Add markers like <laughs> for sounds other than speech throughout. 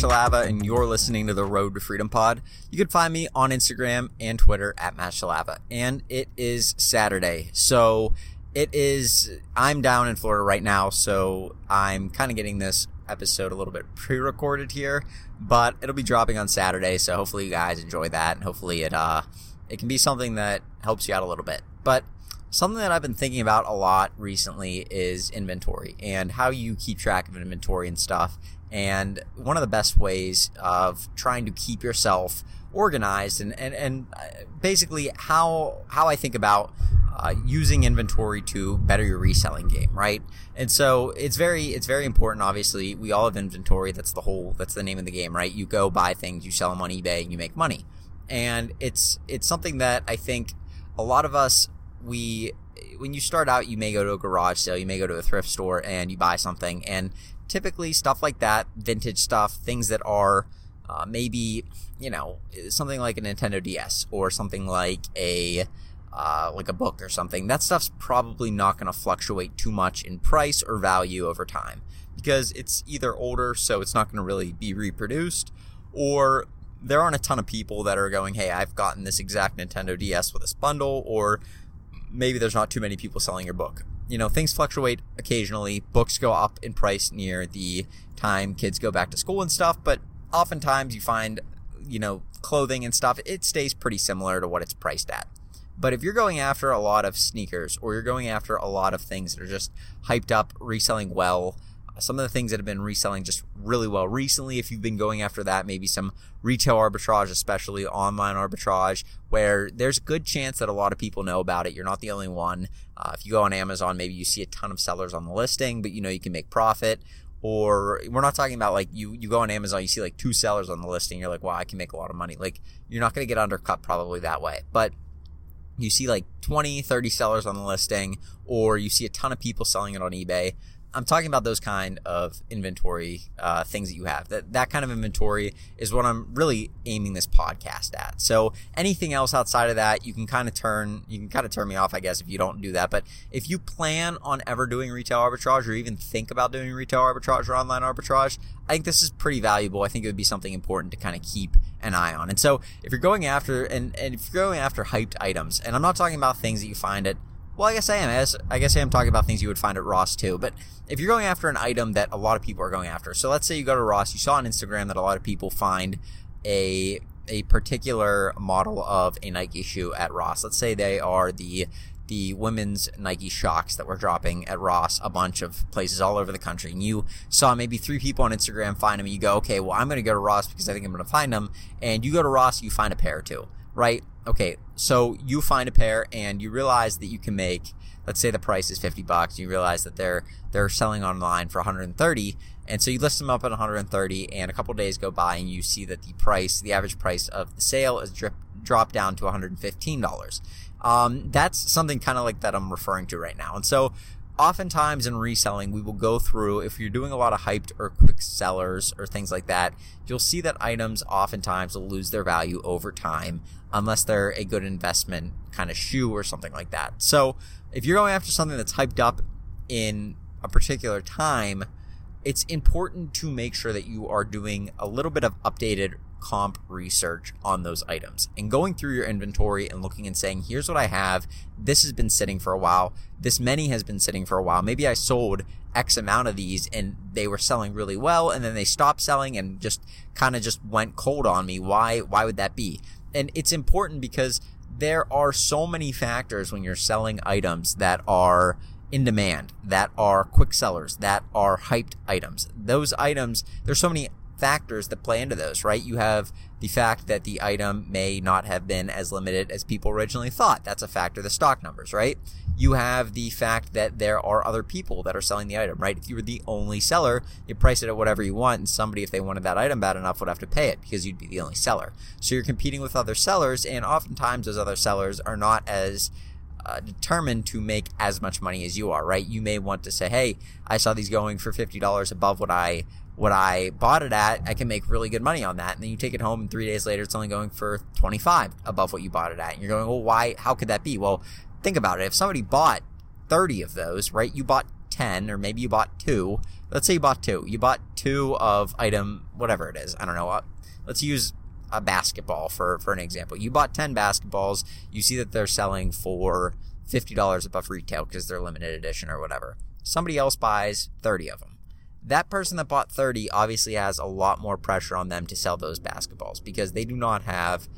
Shalava, and you're listening to the Road to Freedom Pod. You can find me on Instagram and Twitter at Matt Shalava. And it is Saturday. So it is, I'm down in Florida right now, so I'm kind of getting this episode a little bit pre recorded here, but it'll be dropping on Saturday. So hopefully you guys enjoy that, and hopefully it, uh, it can be something that helps you out a little bit. But Something that I've been thinking about a lot recently is inventory and how you keep track of inventory and stuff. And one of the best ways of trying to keep yourself organized and, and, and uh, basically how, how I think about uh, using inventory to better your reselling game, right? And so it's very it's very important. Obviously, we all have inventory. That's the whole that's the name of the game, right? You go buy things, you sell them on eBay, and you make money. And it's it's something that I think a lot of us we when you start out, you may go to a garage sale, you may go to a thrift store, and you buy something. And typically, stuff like that, vintage stuff, things that are uh, maybe you know something like a Nintendo DS or something like a uh, like a book or something. That stuff's probably not going to fluctuate too much in price or value over time because it's either older, so it's not going to really be reproduced, or there aren't a ton of people that are going, "Hey, I've gotten this exact Nintendo DS with this bundle," or maybe there's not too many people selling your book. You know, things fluctuate occasionally. Books go up in price near the time kids go back to school and stuff, but oftentimes you find, you know, clothing and stuff, it stays pretty similar to what it's priced at. But if you're going after a lot of sneakers or you're going after a lot of things that are just hyped up, reselling well, some of the things that have been reselling just really well recently. If you've been going after that, maybe some retail arbitrage, especially online arbitrage, where there's a good chance that a lot of people know about it. You're not the only one. Uh, if you go on Amazon, maybe you see a ton of sellers on the listing, but you know you can make profit. Or we're not talking about like you you go on Amazon, you see like two sellers on the listing, you're like, wow, I can make a lot of money. Like you're not going to get undercut probably that way, but you see like 20, 30 sellers on the listing, or you see a ton of people selling it on eBay. I'm talking about those kind of inventory uh, things that you have. That that kind of inventory is what I'm really aiming this podcast at. So anything else outside of that, you can kind of turn you can kind of turn me off, I guess, if you don't do that. But if you plan on ever doing retail arbitrage or even think about doing retail arbitrage or online arbitrage, I think this is pretty valuable. I think it would be something important to kind of keep an eye on. And so if you're going after and, and if you're going after hyped items, and I'm not talking about things that you find at well, I guess I am. I guess I am talking about things you would find at Ross too. But if you're going after an item that a lot of people are going after, so let's say you go to Ross, you saw on Instagram that a lot of people find a a particular model of a Nike shoe at Ross. Let's say they are the the women's Nike Shox that were dropping at Ross, a bunch of places all over the country. And you saw maybe three people on Instagram find them, and you go, okay, well, I'm going to go to Ross because I think I'm going to find them. And you go to Ross, you find a pair too, right? Okay, so you find a pair and you realize that you can make, let's say the price is 50 bucks. You realize that they're they're selling online for 130, and so you list them up at 130, and a couple days go by and you see that the price, the average price of the sale, is drip, dropped down to 115 dollars. Um, that's something kind of like that I'm referring to right now, and so oftentimes in reselling, we will go through, if you're doing a lot of hyped or quick sellers or things like that, you'll see that items oftentimes will lose their value over time unless they're a good investment kind of shoe or something like that. So if you're going after something that's hyped up in a particular time, it's important to make sure that you are doing a little bit of updated comp research on those items and going through your inventory and looking and saying, here's what I have. This has been sitting for a while. This many has been sitting for a while. Maybe I sold X amount of these and they were selling really well and then they stopped selling and just kind of just went cold on me. Why, why would that be? And it's important because there are so many factors when you're selling items that are in demand, that are quick sellers, that are hyped items. Those items, there's so many factors that play into those, right? You have the fact that the item may not have been as limited as people originally thought. That's a factor, the stock numbers, right? You have the fact that there are other people that are selling the item, right? If you were the only seller, you price it at whatever you want, and somebody, if they wanted that item bad enough, would have to pay it because you'd be the only seller. So you're competing with other sellers, and oftentimes those other sellers are not as uh, determined to make as much money as you are, right? You may want to say, hey, I saw these going for $50 above what I what I bought it at, I can make really good money on that. And then you take it home and three days later, it's only going for 25 above what you bought it at. And you're going, well, why, how could that be? Well, think about it. If somebody bought 30 of those, right, you bought 10 or maybe you bought two. Let's say you bought two. You bought two of item, whatever it is. I don't know. Uh, let's use a basketball for, for an example. You bought 10 basketballs. You see that they're selling for $50 above retail because they're limited edition or whatever. Somebody else buys 30 of them. That person that bought 30 obviously has a lot more pressure on them to sell those basketballs because they do not have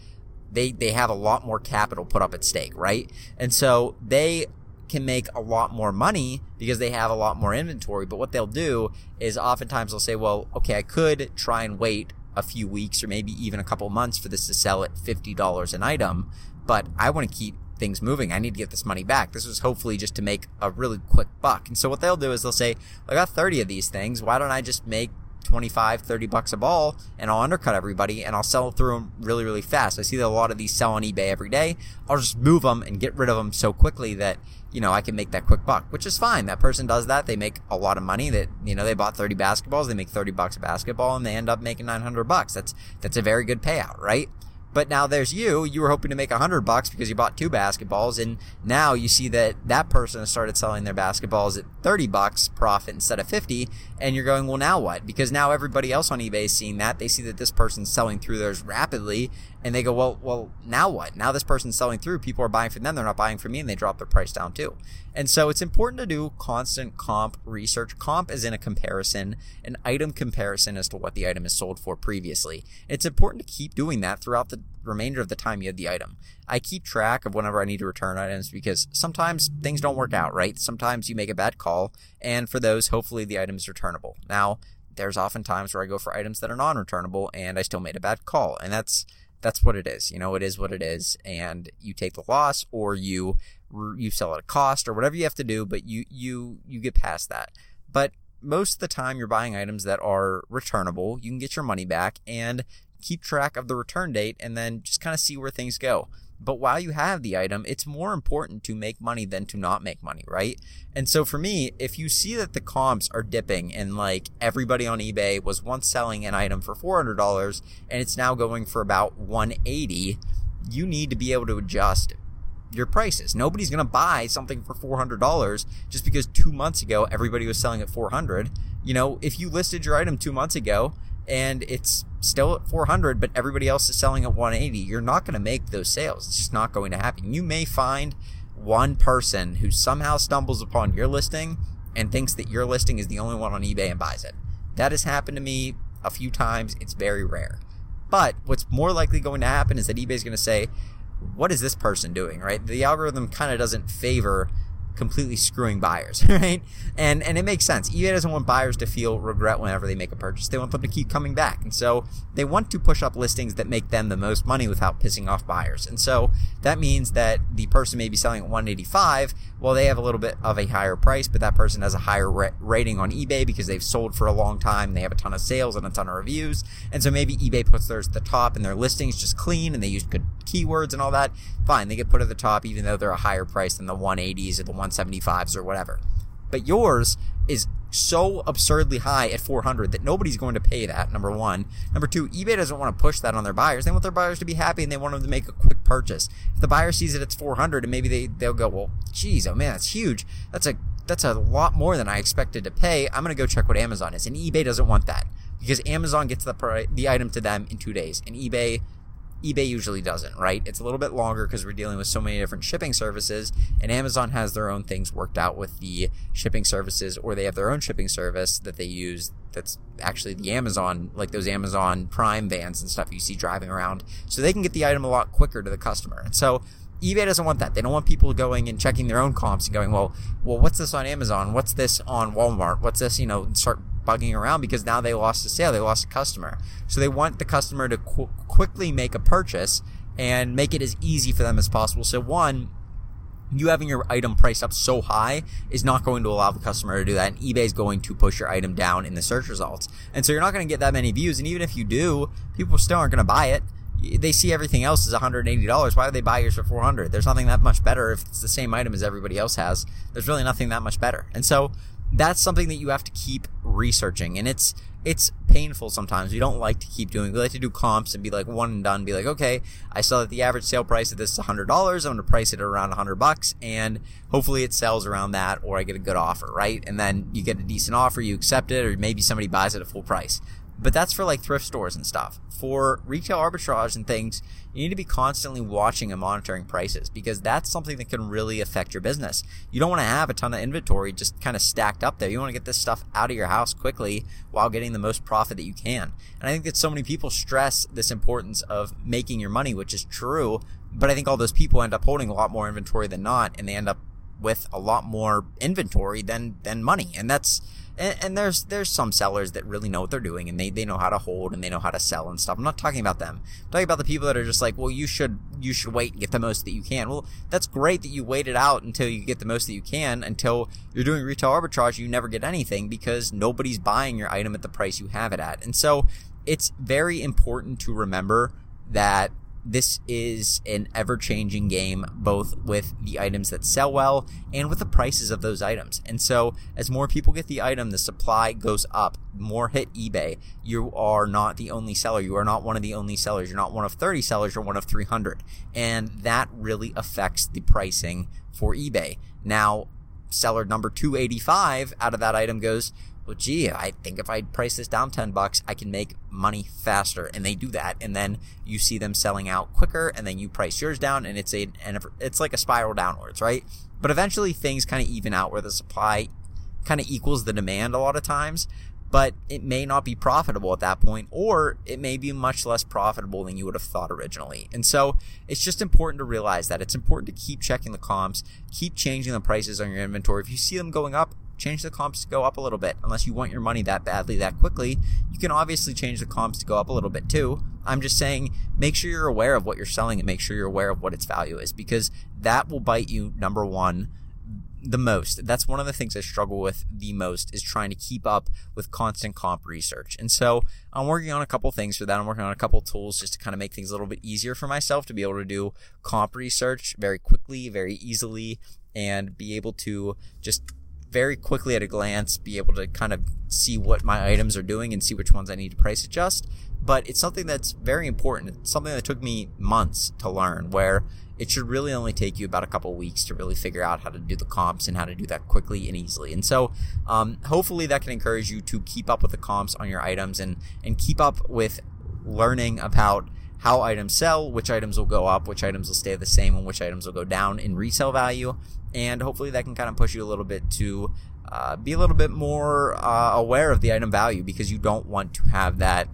they they have a lot more capital put up at stake, right? And so they can make a lot more money because they have a lot more inventory. But what they'll do is oftentimes they'll say, well, okay, I could try and wait a few weeks or maybe even a couple months for this to sell at $50 an item, but I want to keep things moving. I need to get this money back. This was hopefully just to make a really quick buck. And so what they'll do is they'll say, I got 30 of these things. Why don't I just make 25, 30 bucks a ball and I'll undercut everybody and I'll sell through them really, really fast. I see that a lot of these sell on eBay every day. I'll just move them and get rid of them so quickly that, you know, I can make that quick buck, which is fine. That person does that. They make a lot of money that, you know, they bought 30 basketballs. They make 30 bucks a basketball and they end up making 900 bucks. That's, that's a very good payout, right? But now there's you. You were hoping to make a hundred bucks because you bought two basketballs, and now you see that that person has started selling their basketballs at thirty bucks profit instead of fifty, and you're going, well, now what? Because now everybody else on eBay is seeing that. They see that this person's selling through theirs rapidly, and they go, well, well, now what? Now this person's selling through. People are buying from them. They're not buying from me, and they drop their price down too. And so it's important to do constant comp research. Comp is in a comparison, an item comparison as to what the item is sold for previously. It's important to keep doing that throughout the remainder of the time you have the item. I keep track of whenever I need to return items because sometimes things don't work out, right? Sometimes you make a bad call, and for those, hopefully the item is returnable. Now, there's often times where I go for items that are non-returnable and I still made a bad call, and that's that's what it is. You know, it is what it is, and you take the loss or you you sell at a cost or whatever you have to do, but you you you get past that. But most of the time you're buying items that are returnable. You can get your money back and keep track of the return date and then just kind of see where things go. But while you have the item, it's more important to make money than to not make money, right? And so for me, if you see that the comps are dipping and like everybody on eBay was once selling an item for $400 and it's now going for about 180, you need to be able to adjust your prices. Nobody's going to buy something for $400 just because 2 months ago everybody was selling at 400. You know, if you listed your item 2 months ago and it's still at 400 but everybody else is selling at 180 you're not going to make those sales. It's just not going to happen. You may find one person who somehow stumbles upon your listing and thinks that your listing is the only one on ebay and buys it. That has happened to me a few times. It's very rare. But what's more likely going to happen is that ebay is going to say what is this person doing? Right? The algorithm kind of doesn't favor completely screwing buyers, <laughs> right? And and it makes sense. eBay doesn't want buyers to feel regret whenever they make a purchase. They want them to keep coming back. And so they want to push up listings that make them the most money without pissing off buyers. And so that means that the person may be selling at 185, well they have a little bit of a higher price, but that person has a higher rating on eBay because they've sold for a long time, they have a ton of sales and a ton of reviews. And so maybe eBay puts theirs at the top and their listings just clean and they use good keywords and all that. Fine, they get put at the top even though they're a higher price than the 180s or the 175s or whatever. But yours is so absurdly high at 400 that nobody's going to pay that. Number one. Number two, eBay doesn't want to push that on their buyers. They want their buyers to be happy and they want them to make a quick purchase. If the buyer sees it, it's 400 and maybe they, they'll go, well, geez, oh man, that's huge. That's a, that's a lot more than I expected to pay. I'm going to go check what Amazon is. And eBay doesn't want that because Amazon gets the, the item to them in two days and eBay eBay usually doesn't, right? It's a little bit longer because we're dealing with so many different shipping services, and Amazon has their own things worked out with the shipping services, or they have their own shipping service that they use that's actually the Amazon, like those Amazon Prime vans and stuff you see driving around, so they can get the item a lot quicker to the customer. And so eBay doesn't want that. They don't want people going and checking their own comps and going, well, well, what's this on Amazon? What's this on Walmart? What's this? You know, start bugging around because now they lost a sale, they lost a customer. So they want the customer to qu- quickly make a purchase and make it as easy for them as possible. So one, you having your item priced up so high is not going to allow the customer to do that. And eBay is going to push your item down in the search results. And so you're not going to get that many views. And even if you do, people still aren't going to buy it. They see everything else is $180. Why would they buy yours for 400? There's nothing that much better if it's the same item as everybody else has. There's really nothing that much better. And so that's something that you have to keep researching and it's it's painful sometimes. We don't like to keep doing. We like to do comps and be like one and done. Be like, okay, I saw that the average sale price of this is hundred dollars. I'm going to price it around hundred bucks, and hopefully it sells around that, or I get a good offer, right? And then you get a decent offer, you accept it, or maybe somebody buys it at a full price. But that's for like thrift stores and stuff. For retail arbitrage and things, you need to be constantly watching and monitoring prices because that's something that can really affect your business. You don't want to have a ton of inventory just kind of stacked up there. You want to get this stuff out of your house quickly while getting the most profit that you can. And I think that so many people stress this importance of making your money, which is true. But I think all those people end up holding a lot more inventory than not, and they end up with a lot more inventory than than money. And that's and, and, there's there's some sellers that really know what they're doing and they, they know how to hold and they know how to sell and stuff. I'm not talking about them. I'm talking about the people that are just like, well, you should you should wait and get the most that you can. Well, that's great that you wait it out until you get the most that you can. Until you're doing retail arbitrage, you never get anything because nobody's buying your item at the price you have it at. And so it's very important to remember that this is an ever changing game, both with the items that sell well and with the prices of those items. And so, as more people get the item, the supply goes up. More hit eBay. You are not the only seller. You are not one of the only sellers. You're not one of 30 sellers. You're one of 300. And that really affects the pricing for eBay. Now, seller number 285 out of that item goes, well, gee, I think if I price this down 10 bucks, I can make money faster. And they do that. And then you see them selling out quicker and then you price yours down and it's a, and it's like a spiral downwards, right? But eventually things kind of even out where the supply kind of equals the demand a lot of times, but it may not be profitable at that point, or it may be much less profitable than you would have thought originally. And so it's just important to realize that it's important to keep checking the comps, keep changing the prices on your inventory. If you see them going up, change the comps to go up a little bit. Unless you want your money that badly that quickly, you can obviously change the comps to go up a little bit too. I'm just saying make sure you're aware of what you're selling and make sure you're aware of what its value is because that will bite you number 1 the most. That's one of the things I struggle with the most is trying to keep up with constant comp research. And so I'm working on a couple things for that. I'm working on a couple tools just to kind of make things a little bit easier for myself to be able to do comp research very quickly, very easily, and be able to just very quickly at a glance be able to kind of see what my items are doing and see which ones I need to price adjust. But it's something that's very important. It's something that took me months to learn where it should really only take you about a couple weeks to really figure out how to do the comps and how to do that quickly and easily. And so, um, hopefully that can encourage you to keep up with the comps on your items and, and keep up with learning about how items sell, which items will go up, which items will stay the same, and which items will go down in resale value. And hopefully that can kind of push you a little bit to uh, be a little bit more uh, aware of the item value because you don't want to have that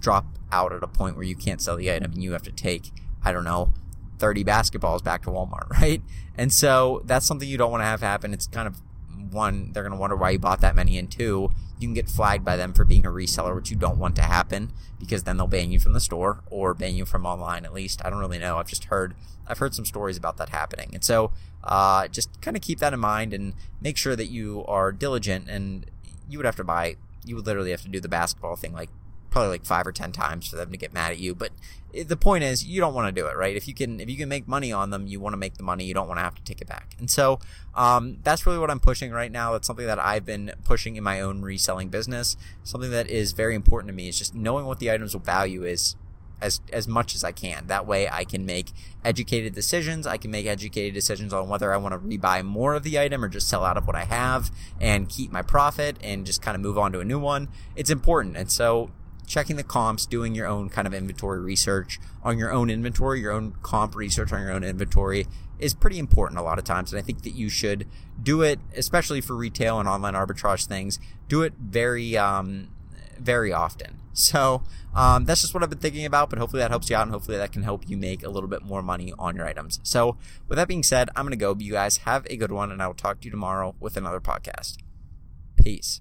drop out at a point where you can't sell the item and you have to take, I don't know, 30 basketballs back to Walmart, <laughs> right? And so that's something you don't want to have happen. It's kind of one, they're going to wonder why you bought that many, and two, you can get flagged by them for being a reseller, which you don't want to happen because then they'll ban you from the store or ban you from online at least. I don't really know. I've just heard I've heard some stories about that happening. And so uh, just kind of keep that in mind and make sure that you are diligent and you would have to buy you would literally have to do the basketball thing like probably like five or ten times for them to get mad at you. But the point is, you don't want to do it, right? If you can, if you can make money on them, you want to make the money. You don't want to have to take it back. And so, um, that's really what I'm pushing right now. That's something that I've been pushing in my own reselling business. Something that is very important to me is just knowing what the item's will value is as as much as I can. That way I can make educated decisions. I can make educated decisions on whether I want to rebuy more of the item or just sell out of what I have and keep my profit and just kind of move on to a new one. It's important. And so checking the comps, doing your own kind of inventory research on your own inventory, your own comp research on your own inventory is pretty important a lot of times. And I think that you should do it, especially for retail and online arbitrage things, do it very, um, very often. So um, that's just what I've been thinking about, but hopefully that helps you out and hopefully that can help you make a little bit more money on your items. So with that being said, I'm going to go. But You guys have a good one and I will talk to you tomorrow with another podcast. Peace.